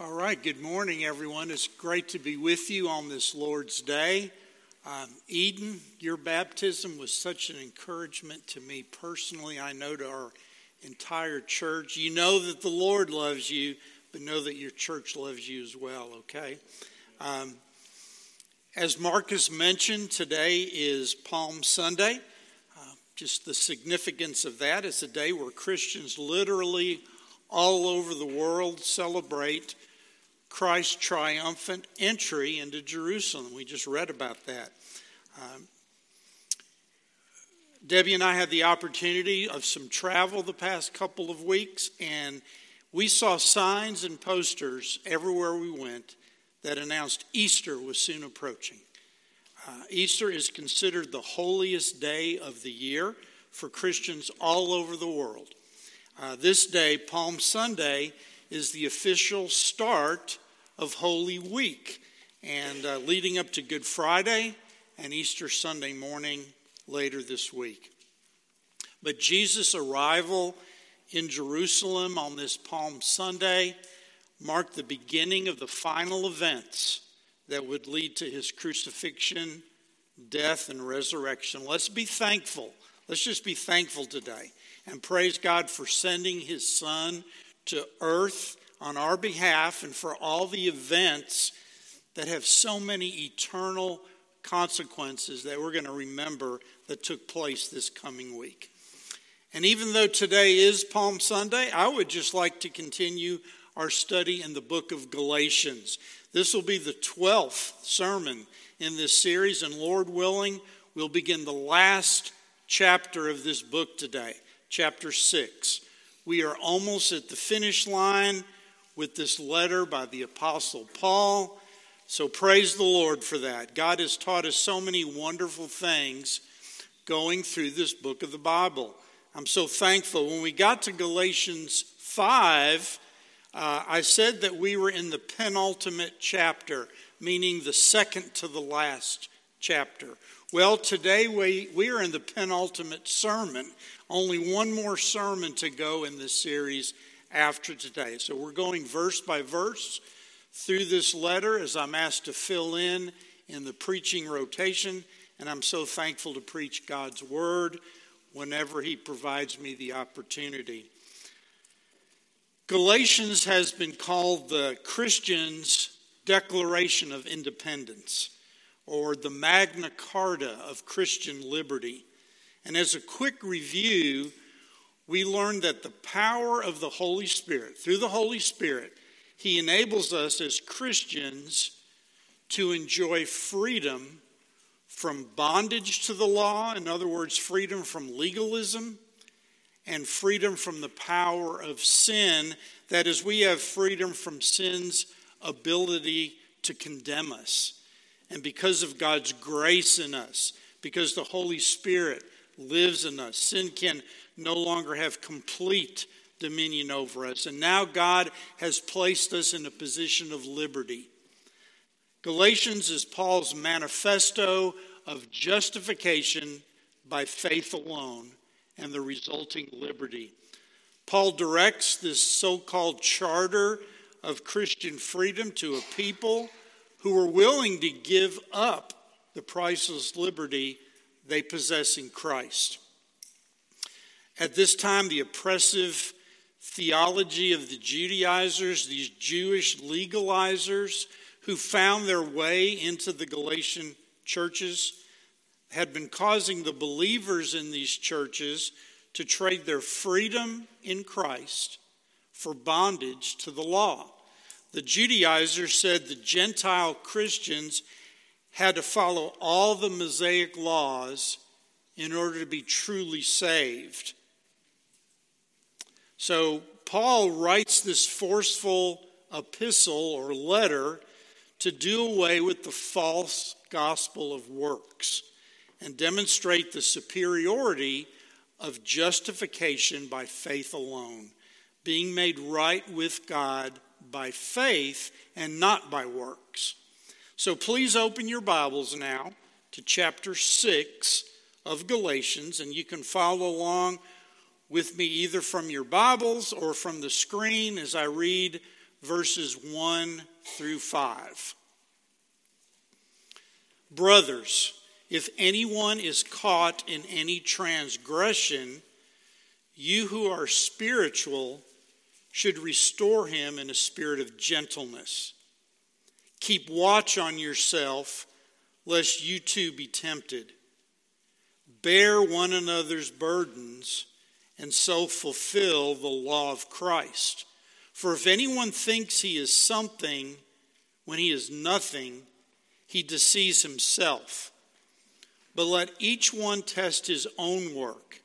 All right, good morning, everyone. It's great to be with you on this Lord's Day. Um, Eden, your baptism was such an encouragement to me personally. I know to our entire church. You know that the Lord loves you, but know that your church loves you as well, okay? Um, as Marcus mentioned, today is Palm Sunday. Uh, just the significance of that is a day where Christians literally all over the world celebrate Christ's triumphant entry into Jerusalem. We just read about that. Um, Debbie and I had the opportunity of some travel the past couple of weeks, and we saw signs and posters everywhere we went that announced Easter was soon approaching. Uh, Easter is considered the holiest day of the year for Christians all over the world. Uh, this day, Palm Sunday, is the official start of Holy Week and uh, leading up to Good Friday and Easter Sunday morning later this week. But Jesus' arrival in Jerusalem on this Palm Sunday marked the beginning of the final events that would lead to his crucifixion, death, and resurrection. Let's be thankful. Let's just be thankful today and praise God for sending his son to earth on our behalf and for all the events that have so many eternal consequences that we're going to remember that took place this coming week. And even though today is Palm Sunday, I would just like to continue our study in the book of Galatians. This will be the 12th sermon in this series, and Lord willing, we'll begin the last chapter of this book today, chapter 6. We are almost at the finish line with this letter by the Apostle Paul. So praise the Lord for that. God has taught us so many wonderful things going through this book of the Bible. I'm so thankful. When we got to Galatians 5, uh, I said that we were in the penultimate chapter, meaning the second to the last chapter. Well, today we, we are in the penultimate sermon. Only one more sermon to go in this series, after today. So we're going verse by verse through this letter as I'm asked to fill in in the preaching rotation. And I'm so thankful to preach God's word whenever He provides me the opportunity. Galatians has been called the Christian's Declaration of Independence or the Magna Carta of Christian liberty. And as a quick review, we learn that the power of the Holy Spirit, through the Holy Spirit, He enables us as Christians to enjoy freedom from bondage to the law, in other words, freedom from legalism, and freedom from the power of sin. That is, we have freedom from sin's ability to condemn us. And because of God's grace in us, because the Holy Spirit lives in us, sin can no longer have complete dominion over us. And now God has placed us in a position of liberty. Galatians is Paul's manifesto of justification by faith alone and the resulting liberty. Paul directs this so called charter of Christian freedom to a people who are willing to give up the priceless liberty they possess in Christ. At this time, the oppressive theology of the Judaizers, these Jewish legalizers who found their way into the Galatian churches, had been causing the believers in these churches to trade their freedom in Christ for bondage to the law. The Judaizers said the Gentile Christians had to follow all the Mosaic laws in order to be truly saved. So Paul writes this forceful epistle or letter to do away with the false gospel of works and demonstrate the superiority of justification by faith alone, being made right with God by faith and not by works. So please open your Bibles now to chapter 6 of Galatians, and you can follow along with me either from your Bibles or from the screen as I read verses 1 through 5. Brothers, if anyone is caught in any transgression, you who are spiritual should restore him in a spirit of gentleness. Keep watch on yourself, lest you too be tempted. Bear one another's burdens, and so fulfill the law of Christ. For if anyone thinks he is something when he is nothing, he deceives himself. But let each one test his own work,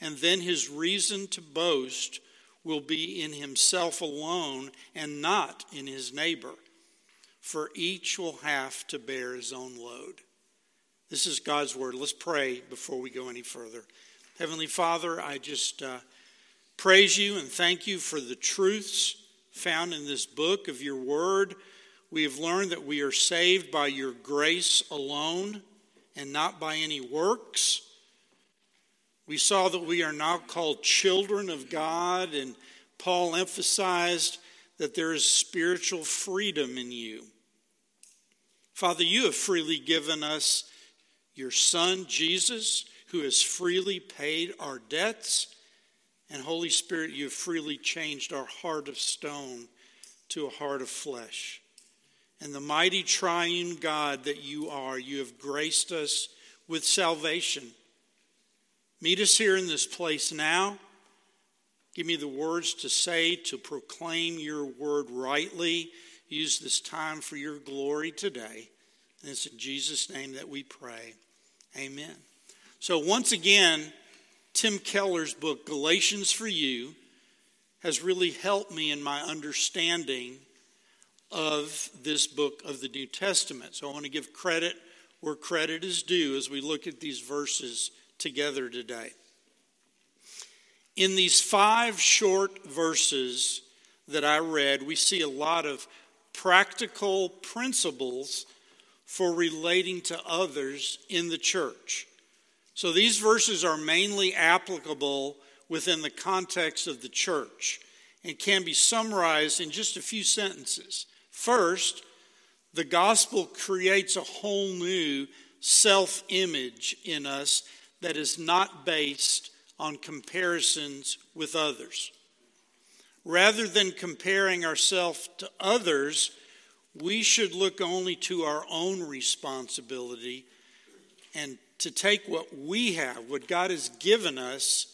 and then his reason to boast will be in himself alone and not in his neighbor. For each will have to bear his own load. This is God's word. Let's pray before we go any further. Heavenly Father, I just uh, praise you and thank you for the truths found in this book of your word. We have learned that we are saved by your grace alone and not by any works. We saw that we are now called children of God, and Paul emphasized that there is spiritual freedom in you. Father, you have freely given us your Son, Jesus, who has freely paid our debts. And Holy Spirit, you have freely changed our heart of stone to a heart of flesh. And the mighty triune God that you are, you have graced us with salvation. Meet us here in this place now. Give me the words to say to proclaim your word rightly. Use this time for your glory today. And it's in Jesus' name that we pray. Amen. So, once again, Tim Keller's book, Galatians for You, has really helped me in my understanding of this book of the New Testament. So, I want to give credit where credit is due as we look at these verses together today. In these five short verses that I read, we see a lot of practical principles for relating to others in the church. So these verses are mainly applicable within the context of the church and can be summarized in just a few sentences. First, the gospel creates a whole new self image in us that is not based on comparisons with others. Rather than comparing ourselves to others, we should look only to our own responsibility and to take what we have, what God has given us,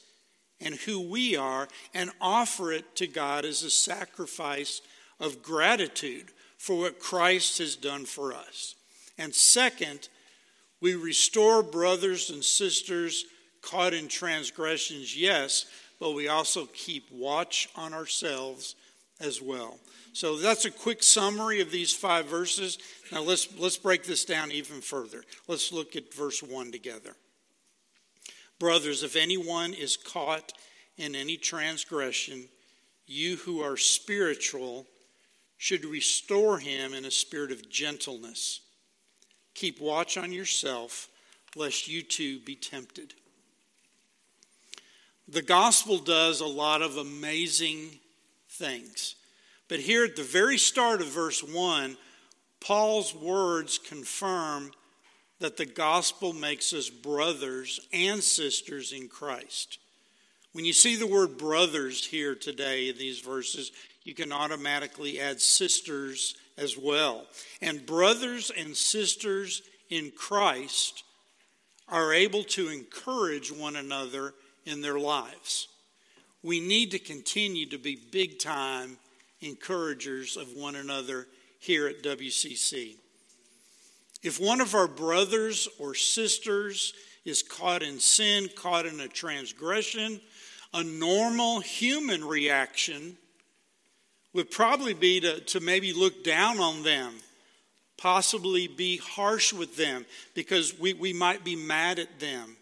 and who we are, and offer it to God as a sacrifice of gratitude for what Christ has done for us. And second, we restore brothers and sisters caught in transgressions, yes, but we also keep watch on ourselves as well. So that's a quick summary of these five verses. Now let's, let's break this down even further. Let's look at verse 1 together. Brothers, if anyone is caught in any transgression, you who are spiritual should restore him in a spirit of gentleness. Keep watch on yourself, lest you too be tempted. The gospel does a lot of amazing things. But here at the very start of verse 1, Paul's words confirm that the gospel makes us brothers and sisters in Christ. When you see the word brothers here today in these verses, you can automatically add sisters as well. And brothers and sisters in Christ are able to encourage one another in their lives. We need to continue to be big time encouragers of one another here at WCC. If one of our brothers or sisters is caught in sin, caught in a transgression, a normal human reaction would probably be to, to maybe look down on them, possibly be harsh with them because we, we might be mad at them.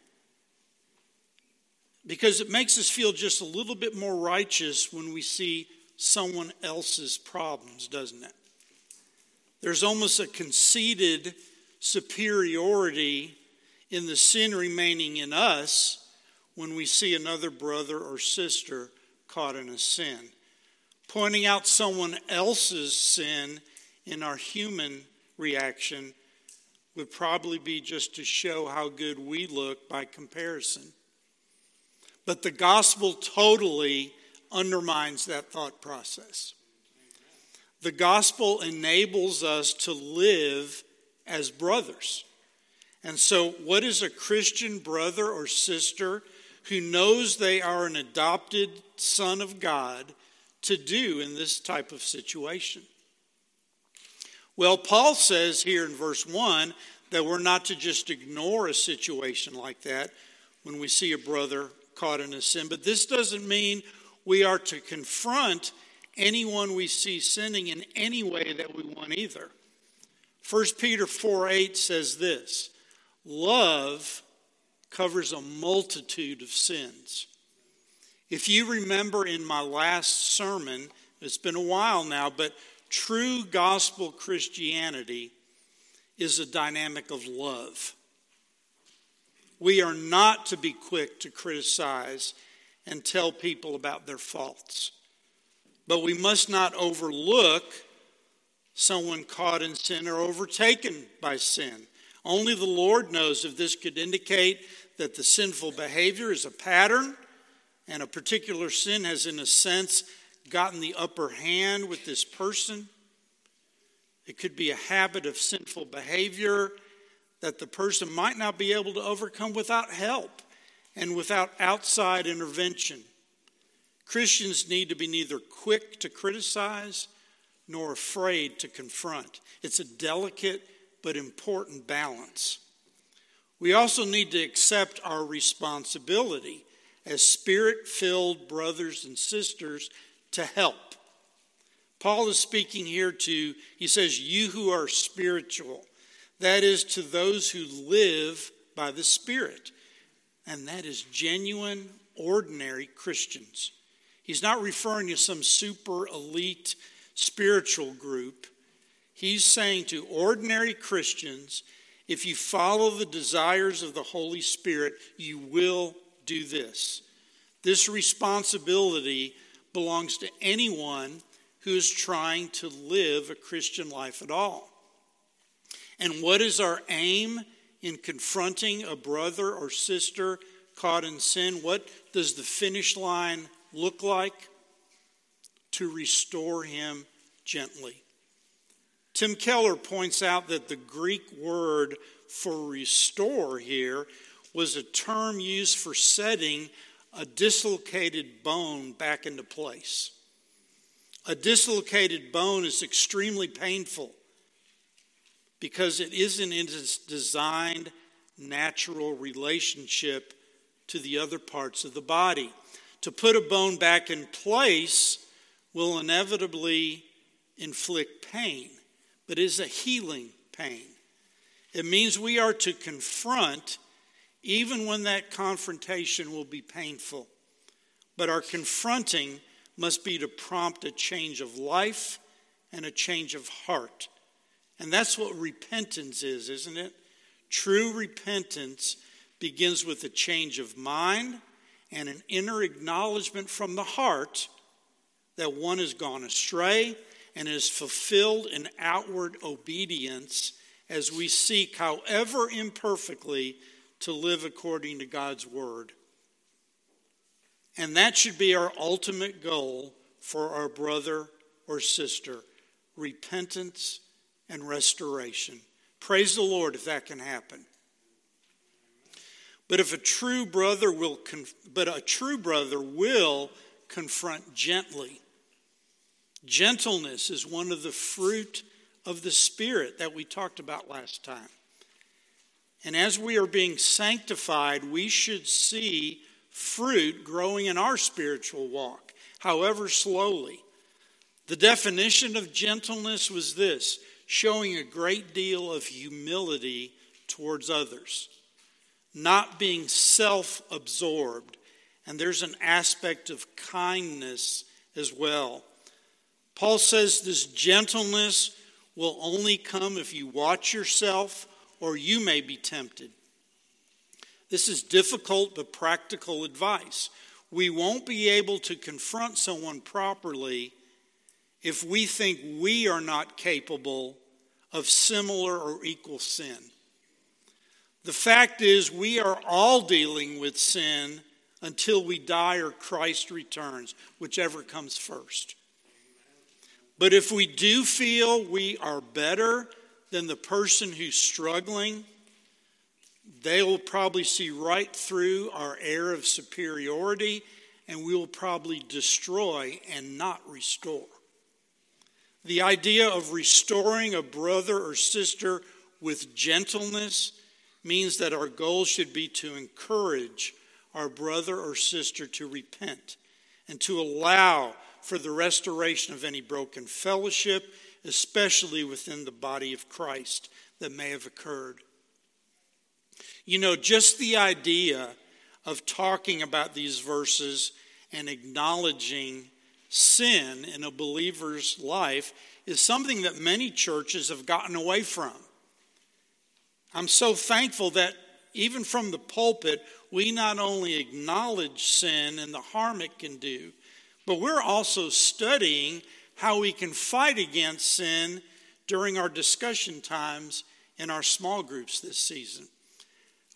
Because it makes us feel just a little bit more righteous when we see someone else's problems, doesn't it? There's almost a conceited superiority in the sin remaining in us when we see another brother or sister caught in a sin. Pointing out someone else's sin in our human reaction would probably be just to show how good we look by comparison. But the gospel totally undermines that thought process. The gospel enables us to live as brothers. And so, what is a Christian brother or sister who knows they are an adopted son of God to do in this type of situation? Well, Paul says here in verse 1 that we're not to just ignore a situation like that when we see a brother caught in a sin, but this doesn't mean we are to confront anyone we see sinning in any way that we want either. 1 Peter 4 8 says this Love covers a multitude of sins. If you remember in my last sermon, it's been a while now, but True gospel Christianity is a dynamic of love. We are not to be quick to criticize and tell people about their faults. But we must not overlook someone caught in sin or overtaken by sin. Only the Lord knows if this could indicate that the sinful behavior is a pattern and a particular sin has, in a sense, gotten the upper hand with this person. It could be a habit of sinful behavior that the person might not be able to overcome without help and without outside intervention. Christians need to be neither quick to criticize nor afraid to confront. It's a delicate but important balance. We also need to accept our responsibility as spirit filled brothers and sisters to help. Paul is speaking here to, he says, you who are spiritual. That is to those who live by the Spirit. And that is genuine, ordinary Christians. He's not referring to some super elite spiritual group. He's saying to ordinary Christians, if you follow the desires of the Holy Spirit, you will do this. This responsibility belongs to anyone who is trying to live a Christian life at all. And what is our aim in confronting a brother or sister caught in sin? What does the finish line look like? To restore him gently. Tim Keller points out that the Greek word for restore here was a term used for setting a dislocated bone back into place. A dislocated bone is extremely painful because it isn't in its designed natural relationship to the other parts of the body. To put a bone back in place will inevitably inflict pain, but is a healing pain. It means we are to confront even when that confrontation will be painful. But our confronting must be to prompt a change of life and a change of heart. And that's what repentance is, isn't it? True repentance begins with a change of mind and an inner acknowledgement from the heart that one has gone astray and is fulfilled in outward obedience as we seek, however imperfectly, to live according to God's word. And that should be our ultimate goal for our brother or sister repentance and restoration. Praise the Lord if that can happen. But if a true brother will conf- but a true brother will confront gently. Gentleness is one of the fruit of the spirit that we talked about last time. And as we are being sanctified, we should see fruit growing in our spiritual walk, however slowly. The definition of gentleness was this showing a great deal of humility towards others, not being self absorbed. And there's an aspect of kindness as well. Paul says this gentleness will only come if you watch yourself or you may be tempted. This is difficult but practical advice. We won't be able to confront someone properly if we think we are not capable of similar or equal sin. The fact is, we are all dealing with sin until we die or Christ returns, whichever comes first. But if we do feel we are better than the person who's struggling, they will probably see right through our air of superiority and we will probably destroy and not restore. The idea of restoring a brother or sister with gentleness means that our goal should be to encourage our brother or sister to repent and to allow for the restoration of any broken fellowship, especially within the body of Christ that may have occurred. You know, just the idea of talking about these verses and acknowledging sin in a believer's life is something that many churches have gotten away from. I'm so thankful that even from the pulpit, we not only acknowledge sin and the harm it can do, but we're also studying how we can fight against sin during our discussion times in our small groups this season.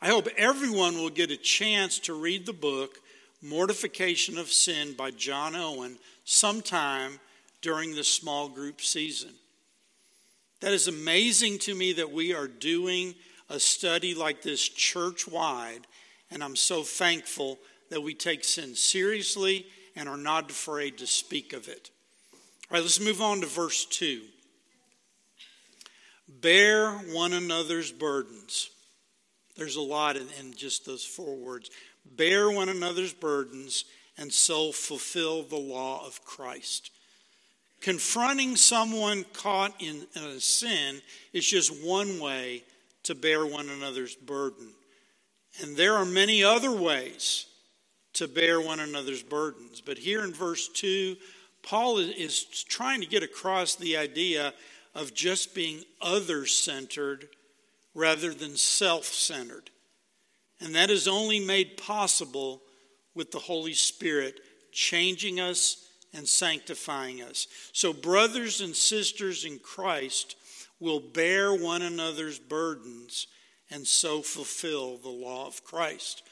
I hope everyone will get a chance to read the book Mortification of Sin by John Owen sometime during the small group season. That is amazing to me that we are doing a study like this church wide, and I'm so thankful that we take sin seriously and are not afraid to speak of it. All right, let's move on to verse 2. Bear one another's burdens. There's a lot in, in just those four words. Bear one another's burdens and so fulfill the law of Christ. Confronting someone caught in a sin is just one way to bear one another's burden. And there are many other ways to bear one another's burdens. But here in verse 2, Paul is trying to get across the idea of just being other centered rather than self centered. And that is only made possible with the Holy Spirit changing us and sanctifying us. So, brothers and sisters in Christ will bear one another's burdens and so fulfill the law of Christ.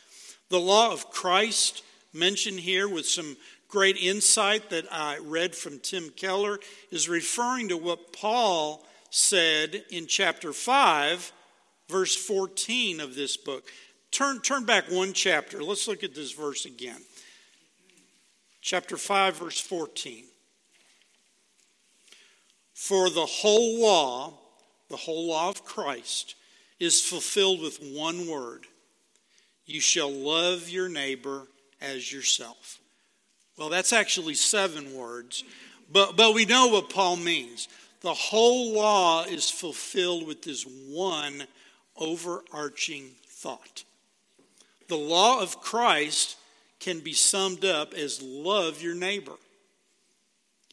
The law of Christ, mentioned here with some great insight that I read from Tim Keller, is referring to what Paul said in chapter 5, verse 14 of this book. Turn, turn back one chapter. Let's look at this verse again. Chapter 5, verse 14. For the whole law, the whole law of Christ, is fulfilled with one word you shall love your neighbor as yourself. Well, that's actually seven words, but, but we know what Paul means. The whole law is fulfilled with this one overarching thought. The law of Christ can be summed up as love your neighbor.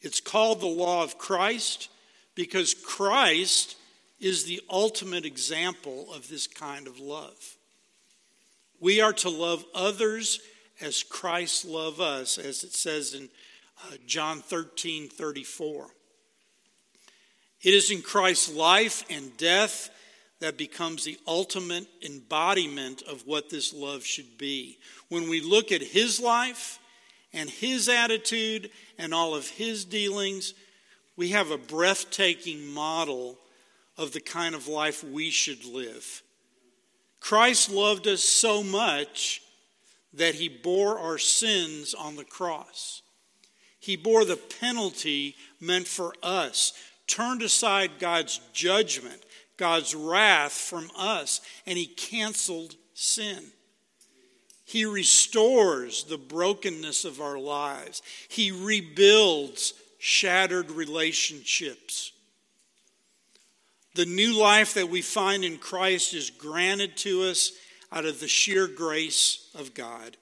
It's called the law of Christ because Christ is the ultimate example of this kind of love. We are to love others as Christ loved us, as it says in uh, John 13 34. It is in Christ's life and death that becomes the ultimate embodiment of what this love should be. When we look at his life and his attitude and all of his dealings, we have a breathtaking model of the kind of life we should live. Christ loved us so much that he bore our sins on the cross. He bore the penalty meant for us, turned aside God's judgment, God's wrath from us, and he canceled sin. He restores the brokenness of our lives. He rebuilds shattered relationships. The new life that we find in Christ is granted to us out of the sheer grace of God.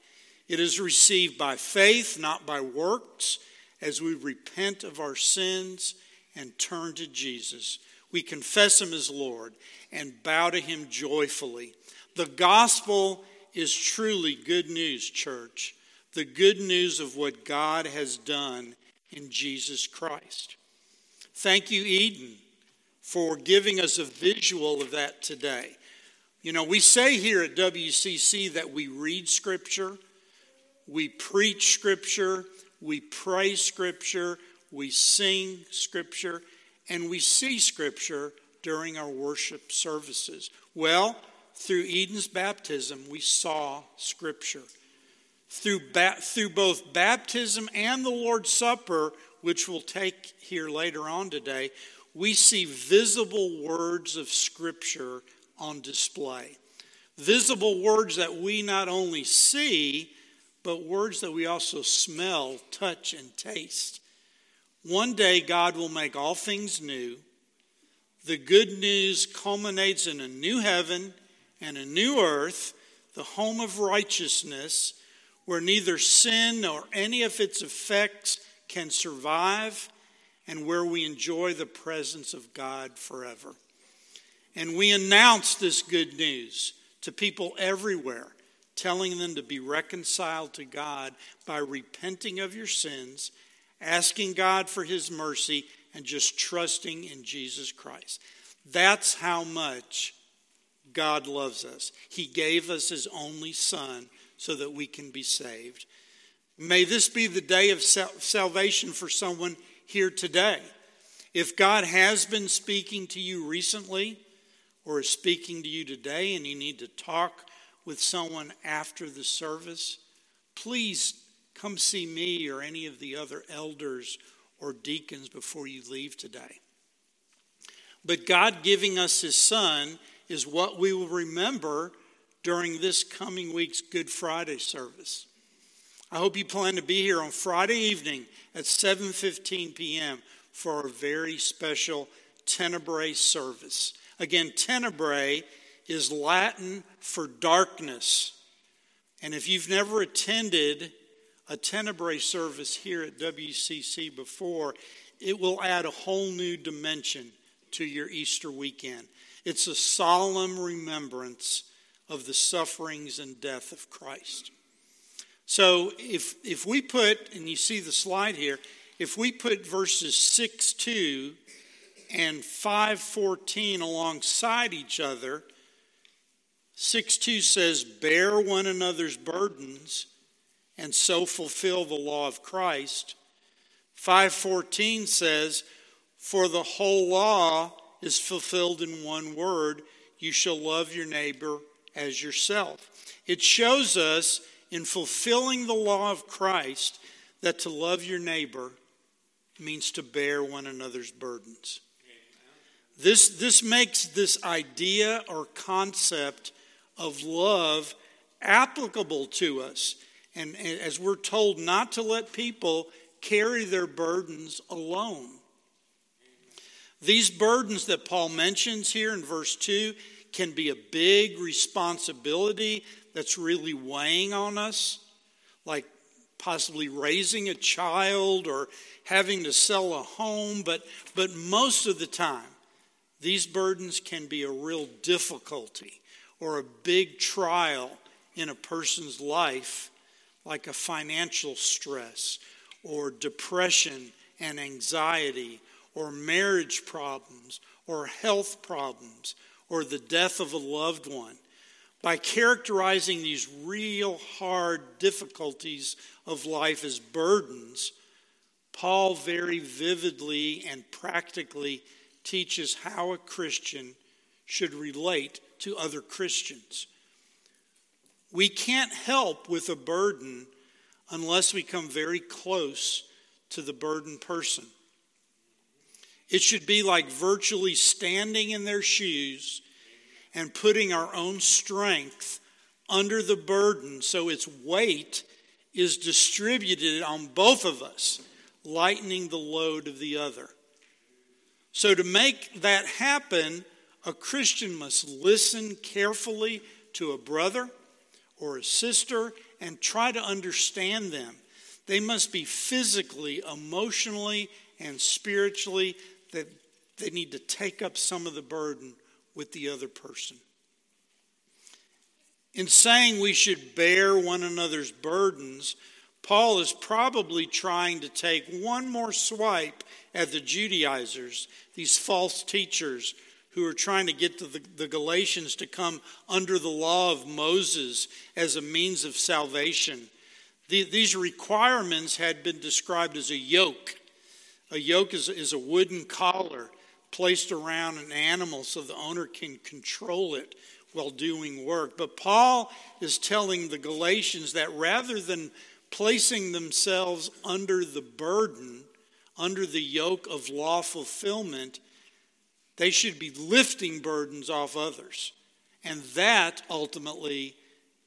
It is received by faith, not by works, as we repent of our sins and turn to Jesus. We confess Him as Lord and bow to Him joyfully. The gospel is truly good news, church. The good news of what God has done in Jesus Christ. Thank you, Eden, for giving us a visual of that today. You know, we say here at WCC that we read Scripture, we preach Scripture, we pray Scripture, we sing Scripture, and we see Scripture during our worship services. Well, through Eden's baptism, we saw Scripture. Through, ba- through both baptism and the Lord's Supper, which we'll take here later on today, we see visible words of Scripture on display. Visible words that we not only see, but words that we also smell, touch, and taste. One day, God will make all things new. The good news culminates in a new heaven and a new earth, the home of righteousness, where neither sin nor any of its effects can survive, and where we enjoy the presence of God forever. And we announce this good news to people everywhere, telling them to be reconciled to God by repenting of your sins, asking God for his mercy, and just trusting in Jesus Christ. That's how much God loves us. He gave us his only Son so that we can be saved. May this be the day of salvation for someone here today. If God has been speaking to you recently, or is speaking to you today and you need to talk with someone after the service, please come see me or any of the other elders or deacons before you leave today. But God giving us His Son is what we will remember during this coming week's Good Friday service. I hope you plan to be here on Friday evening at 7:15 p.m. for a very special Tenebrae service. Again, tenebrae is Latin for darkness. And if you've never attended a tenebrae service here at WCC before, it will add a whole new dimension to your Easter weekend. It's a solemn remembrance of the sufferings and death of Christ. So if, if we put, and you see the slide here, if we put verses 6 2 and 514 alongside each other. 6 2 says, Bear one another's burdens and so fulfill the law of Christ. 514 says, For the whole law is fulfilled in one word you shall love your neighbor as yourself. It shows us in fulfilling the law of Christ that to love your neighbor means to bear one another's burdens. This, this makes this idea or concept of love applicable to us. And, as we're told not to let people carry their burdens alone. These burdens that Paul mentions here in verse 2 can be a big responsibility that's really weighing on us, like possibly raising a child or having to sell a home, but, but most of the time, these burdens can be a real difficulty or a big trial in a person's life, like a financial stress or depression and anxiety or marriage problems or health problems or the death of a loved one. By characterizing these real hard difficulties of life as burdens, Paul very vividly and practically teaches how a Christian should relate to other Christians. We can't help with a burden unless we come very close to the burdened person. It should be like virtually standing in their shoes and putting our own strength under the burden so its weight is distributed on both of us, lightening the load of the other. So, to make that happen, a Christian must listen carefully to a brother or a sister and try to understand them. They must be physically, emotionally, and spiritually that they need to take up some of the burden with the other person. In saying we should bear one another's burdens, Paul is probably trying to take one more swipe at the Judaizers, these false teachers who are trying to get the, the Galatians to come under the law of Moses as a means of salvation. The, these requirements had been described as a yoke. A yoke is, is a wooden collar placed around an animal so the owner can control it while doing work. But Paul is telling the Galatians that rather than placing themselves under the burden, under the yoke of law fulfillment, they should be lifting burdens off others. And that ultimately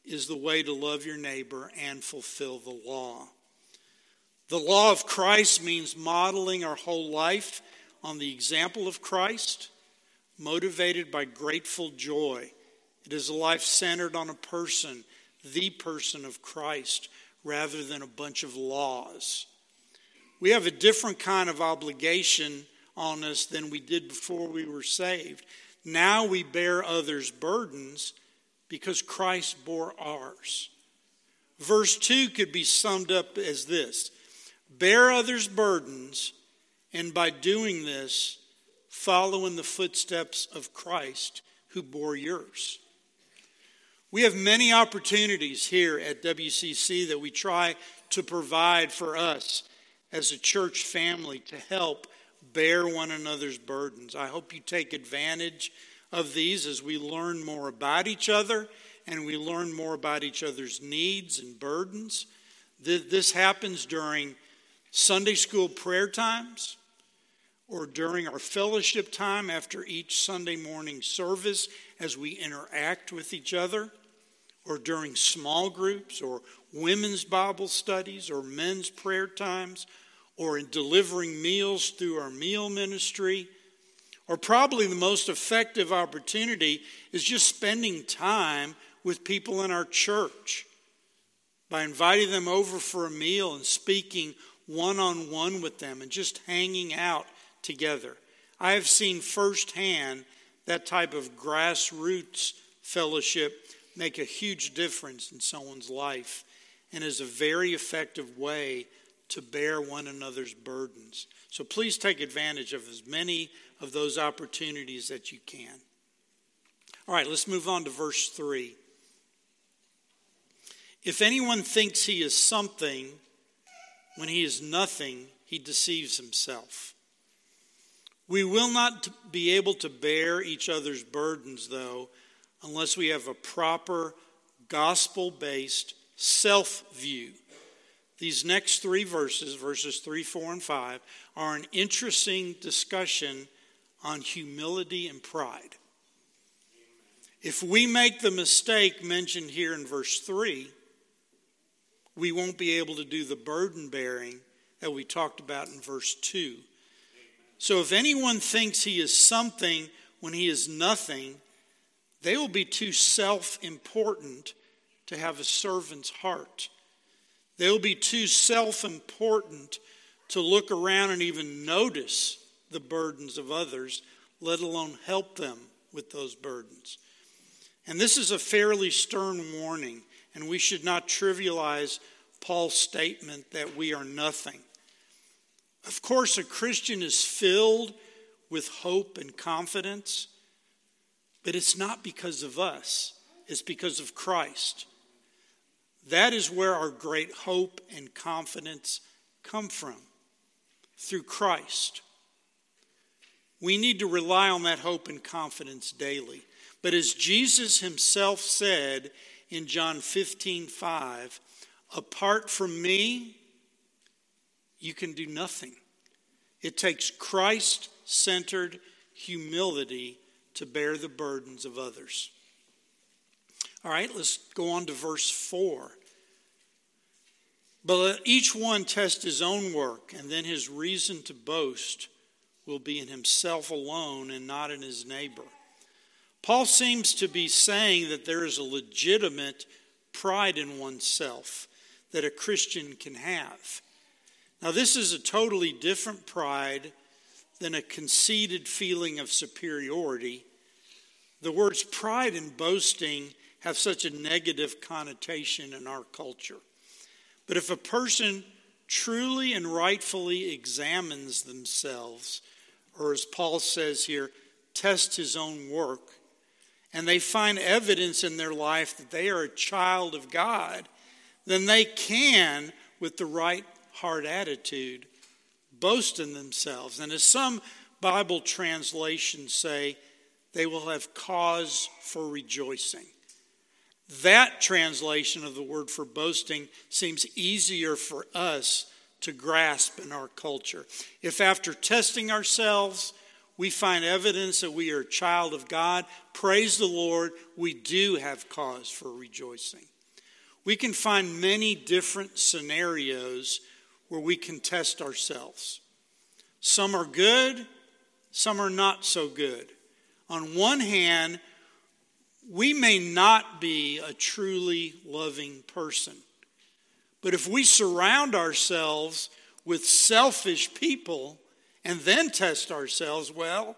is the way to love your neighbor and fulfill the law. The law of Christ means modeling our whole life on the example of Christ, motivated by grateful joy. It is a life centered on a person, the person of Christ, rather than a bunch of laws. We have a different kind of obligation on us than we did before we were saved. Now we bear others' burdens because Christ bore ours. Verse 2 could be summed up as this Bear others' burdens, and by doing this, follow in the footsteps of Christ who bore yours. We have many opportunities here at WCC that we try to provide for us as a church family to help bear one another's burdens. I hope you take advantage of these as we learn more about each other and we learn more about each other's needs and burdens. This happens during Sunday school prayer times or during our fellowship time after each Sunday morning service as we interact with each other or during small groups or women's Bible studies or men's prayer times or in delivering meals through our meal ministry. Or probably the most effective opportunity is just spending time with people in our church by inviting them over for a meal and speaking one on one with them and just hanging out together. I have seen firsthand that type of grassroots fellowship make a huge difference in someone's life and is a very effective way to bear one another's burdens. So please take advantage of as many of those opportunities that you can. All right, let's move on to verse 3. If anyone thinks he is something when he is nothing, he deceives himself. We will not be able to bear each other's burdens, though, unless we have a proper gospel based self view. These next three verses, verses 3, 4, and 5, are an interesting discussion on humility and pride. If we make the mistake mentioned here in verse 3, we won't be able to do the burden bearing that we talked about in verse 2. So if anyone thinks he is something when he is nothing, they will be too self important to have a servant's heart. They'll be too self important to look around and even notice the burdens of others, let alone help them with those burdens. And this is a fairly stern warning, and we should not trivialize Paul's statement that we are nothing. Of course, a Christian is filled with hope and confidence but it's not because of us, it's because of Christ. That is where our great hope and confidence come from through Christ. We need to rely on that hope and confidence daily. But as Jesus himself said in John 15 5, apart from me, you can do nothing. It takes Christ centered humility to bear the burdens of others. All right, let's go on to verse 4. But let each one test his own work, and then his reason to boast will be in himself alone and not in his neighbor. Paul seems to be saying that there is a legitimate pride in oneself that a Christian can have. Now, this is a totally different pride than a conceited feeling of superiority. The words pride and boasting have such a negative connotation in our culture. But if a person truly and rightfully examines themselves, or as Paul says here, test his own work, and they find evidence in their life that they are a child of God, then they can, with the right heart attitude, boast in themselves. And as some Bible translations say, they will have cause for rejoicing. That translation of the word for boasting seems easier for us to grasp in our culture. If after testing ourselves, we find evidence that we are a child of God, praise the Lord, we do have cause for rejoicing. We can find many different scenarios where we can test ourselves. Some are good, some are not so good. On one hand, we may not be a truly loving person. But if we surround ourselves with selfish people and then test ourselves, well,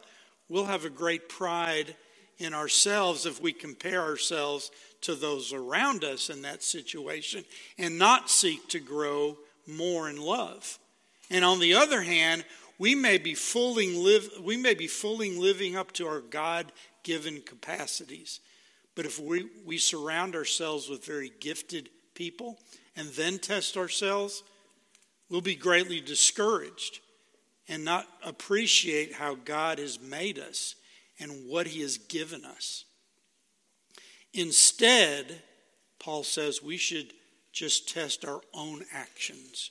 we'll have a great pride in ourselves if we compare ourselves to those around us in that situation and not seek to grow more in love. And on the other hand, we may be fully, live, we may be fooling living up to our God-given capacities. But if we, we surround ourselves with very gifted people and then test ourselves, we'll be greatly discouraged and not appreciate how God has made us and what He has given us. Instead, Paul says we should just test our own actions.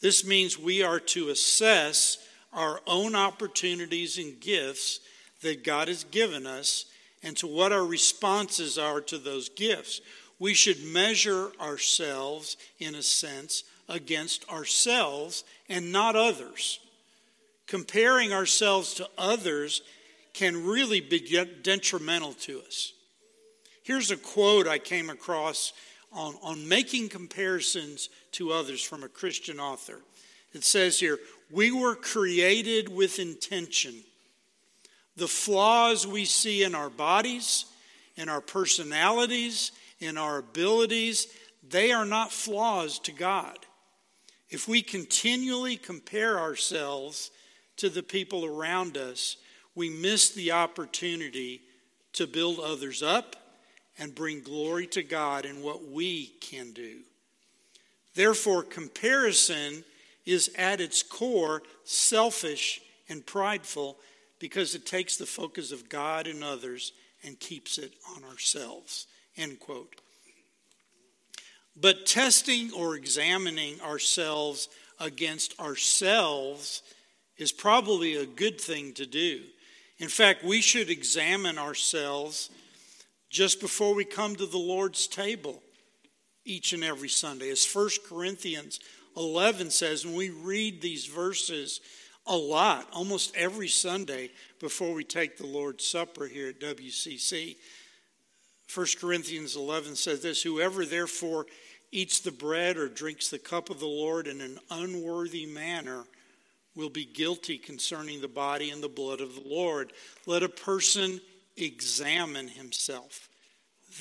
This means we are to assess our own opportunities and gifts that God has given us and to what our responses are to those gifts. We should measure ourselves, in a sense, against ourselves and not others. Comparing ourselves to others can really be detrimental to us. Here's a quote I came across on, on making comparisons to others from a Christian author. It says here, We were created with intention the flaws we see in our bodies, in our personalities, in our abilities, they are not flaws to God. If we continually compare ourselves to the people around us, we miss the opportunity to build others up and bring glory to God in what we can do. Therefore, comparison is at its core selfish and prideful because it takes the focus of God and others and keeps it on ourselves. End quote. But testing or examining ourselves against ourselves is probably a good thing to do. In fact, we should examine ourselves just before we come to the Lord's table each and every Sunday. As 1 Corinthians 11 says, when we read these verses, a lot, almost every Sunday before we take the Lord's Supper here at WCC. 1 Corinthians 11 says this Whoever therefore eats the bread or drinks the cup of the Lord in an unworthy manner will be guilty concerning the body and the blood of the Lord. Let a person examine himself.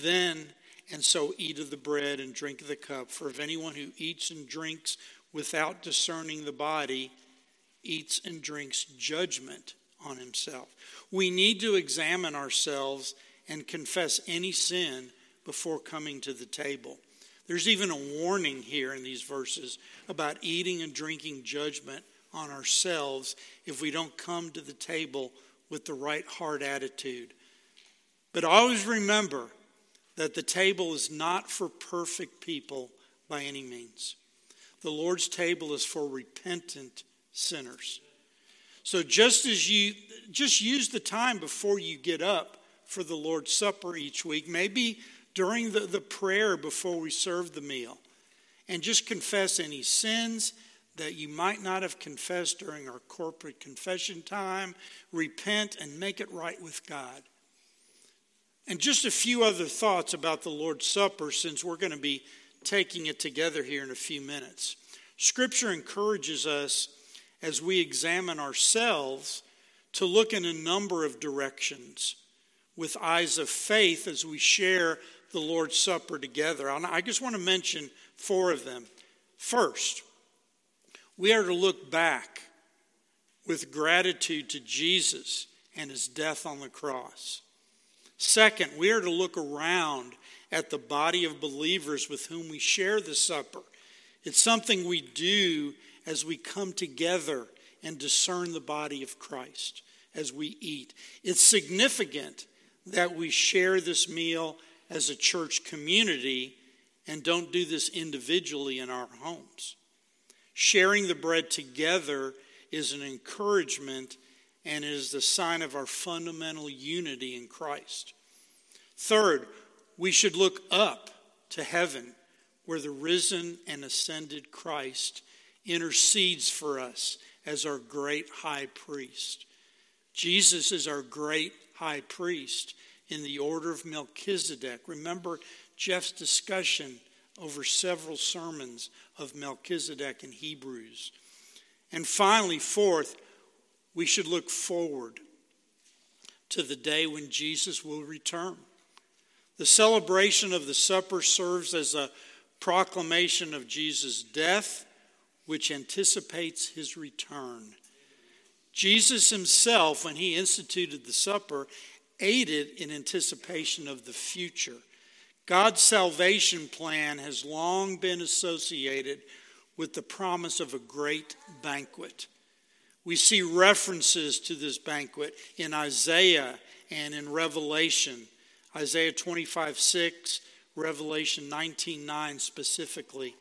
Then and so eat of the bread and drink of the cup. For if anyone who eats and drinks without discerning the body, eats and drinks judgment on himself. We need to examine ourselves and confess any sin before coming to the table. There's even a warning here in these verses about eating and drinking judgment on ourselves if we don't come to the table with the right heart attitude. But always remember that the table is not for perfect people by any means. The Lord's table is for repentant sinners. So just as you just use the time before you get up for the Lord's Supper each week, maybe during the, the prayer before we serve the meal, and just confess any sins that you might not have confessed during our corporate confession time. Repent and make it right with God. And just a few other thoughts about the Lord's Supper since we're going to be taking it together here in a few minutes. Scripture encourages us as we examine ourselves to look in a number of directions with eyes of faith as we share the Lord's Supper together. I just want to mention four of them. First, we are to look back with gratitude to Jesus and his death on the cross. Second, we are to look around at the body of believers with whom we share the supper. It's something we do as we come together and discern the body of Christ as we eat. It's significant that we share this meal as a church community and don't do this individually in our homes. Sharing the bread together is an encouragement and is the sign of our fundamental unity in Christ. Third, we should look up to heaven where the risen and ascended Christ intercedes for us as our great high priest. Jesus is our great high priest in the order of Melchizedek. Remember Jeff's discussion over several sermons of Melchizedek in Hebrews. And finally, fourth, we should look forward to the day when Jesus will return. The celebration of the supper serves as a proclamation of Jesus' death, which anticipates his return. Jesus himself, when he instituted the supper, aided in anticipation of the future. God's salvation plan has long been associated with the promise of a great banquet. We see references to this banquet in Isaiah and in Revelation. Isaiah 25 6, Revelation 19 9 specifically.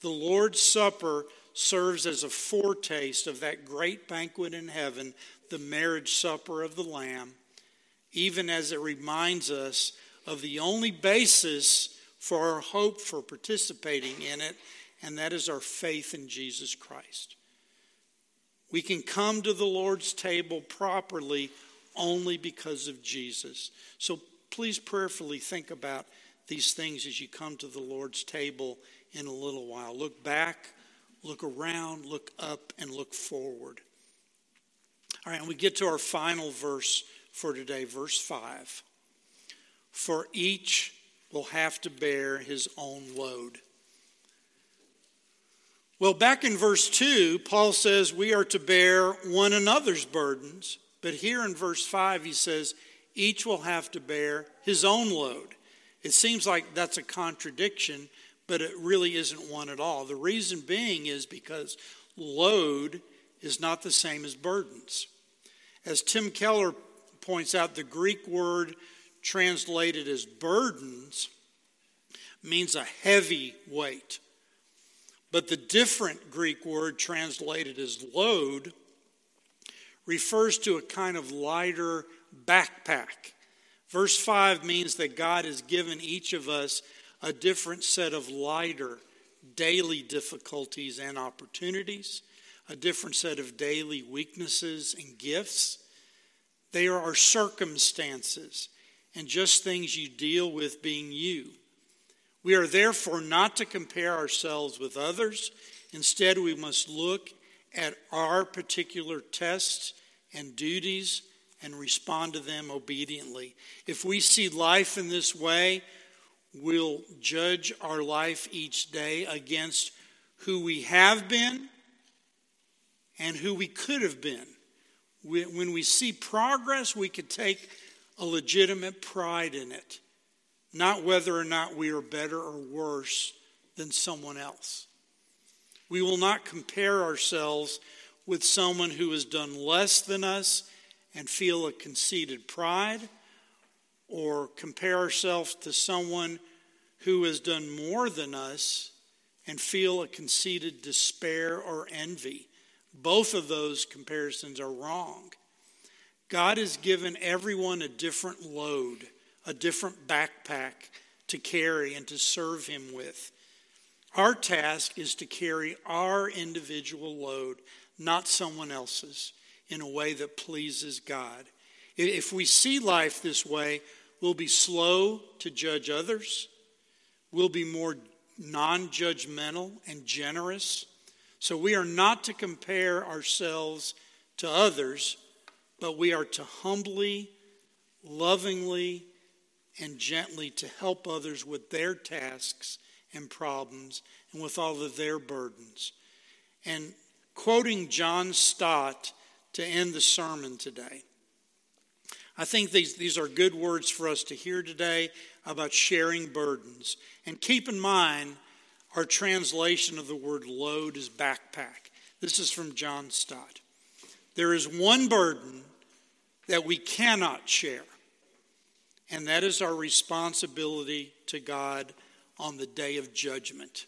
The Lord's Supper serves as a foretaste of that great banquet in heaven, the marriage supper of the Lamb, even as it reminds us of the only basis for our hope for participating in it, and that is our faith in Jesus Christ. We can come to the Lord's table properly only because of Jesus. So please prayerfully think about these things as you come to the Lord's table in a little while. Look back look around, look up, and look forward. All right, and we get to our final verse for today, verse 5. For each will have to bear his own load. Well, back in verse 2, Paul says we are to bear one another's burdens. But here in verse 5, he says each will have to bear his own load. It seems like that's a contradiction but it really isn't one at all. The reason being is because load is not the same as burdens. As Tim Keller points out, the Greek word translated as burdens means a heavy weight. But the different Greek word translated as load refers to a kind of lighter backpack. Verse 5 means that God has given each of us a different set of lighter daily difficulties and opportunities, a different set of daily weaknesses and gifts. They are our circumstances and just things you deal with being you. We are therefore not to compare ourselves with others. Instead, we must look at our particular tests and duties and respond to them obediently. If we see life in this way, we'll judge our life each day against who we have been and who we could have been. When we see progress, we could take a legitimate pride in it, not whether or not we are better or worse than someone else. We will not compare ourselves with someone who has done less than us and feel a conceited pride or compare ourselves to someone who has done more than us and feel a conceited despair or envy. Both of those comparisons are wrong. God has given everyone a different load, a different backpack to carry and to serve Him with. Our task is to carry our individual load, not someone else's, in a way that pleases God. If we see life this way, we'll be slow to judge others, we'll be more non judgmental and generous. So we are not to compare ourselves to others, but we are to humbly, lovingly, and gently to help others with their tasks and problems and with all of their burdens. And quoting John Stott to end the sermon today. I think these, these are good words for us to hear today about sharing burdens. And keep in mind, our translation of the word load is backpack. This is from John Stott. There is one burden that we cannot share, and that is our responsibility to God on the day of judgment.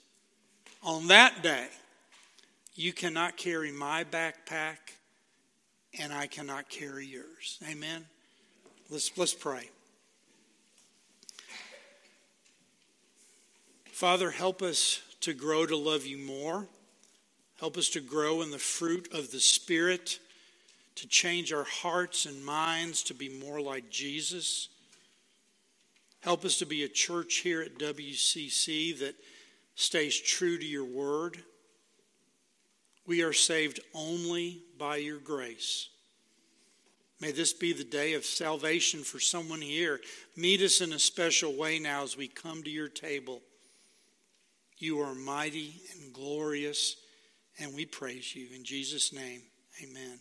On that day, you cannot carry my backpack, and I cannot carry yours. Amen? Let's, let's pray. Father, help us to grow to love you more. Help us to grow in the fruit of the Spirit, to change our hearts and minds to be more like Jesus. Help us to be a church here at WCC that stays true to your word. We are saved only by your grace. May this be the day of salvation for someone here. Meet us in a special way now as we come to your table. You are mighty and glorious, and we praise you. In Jesus' name, amen.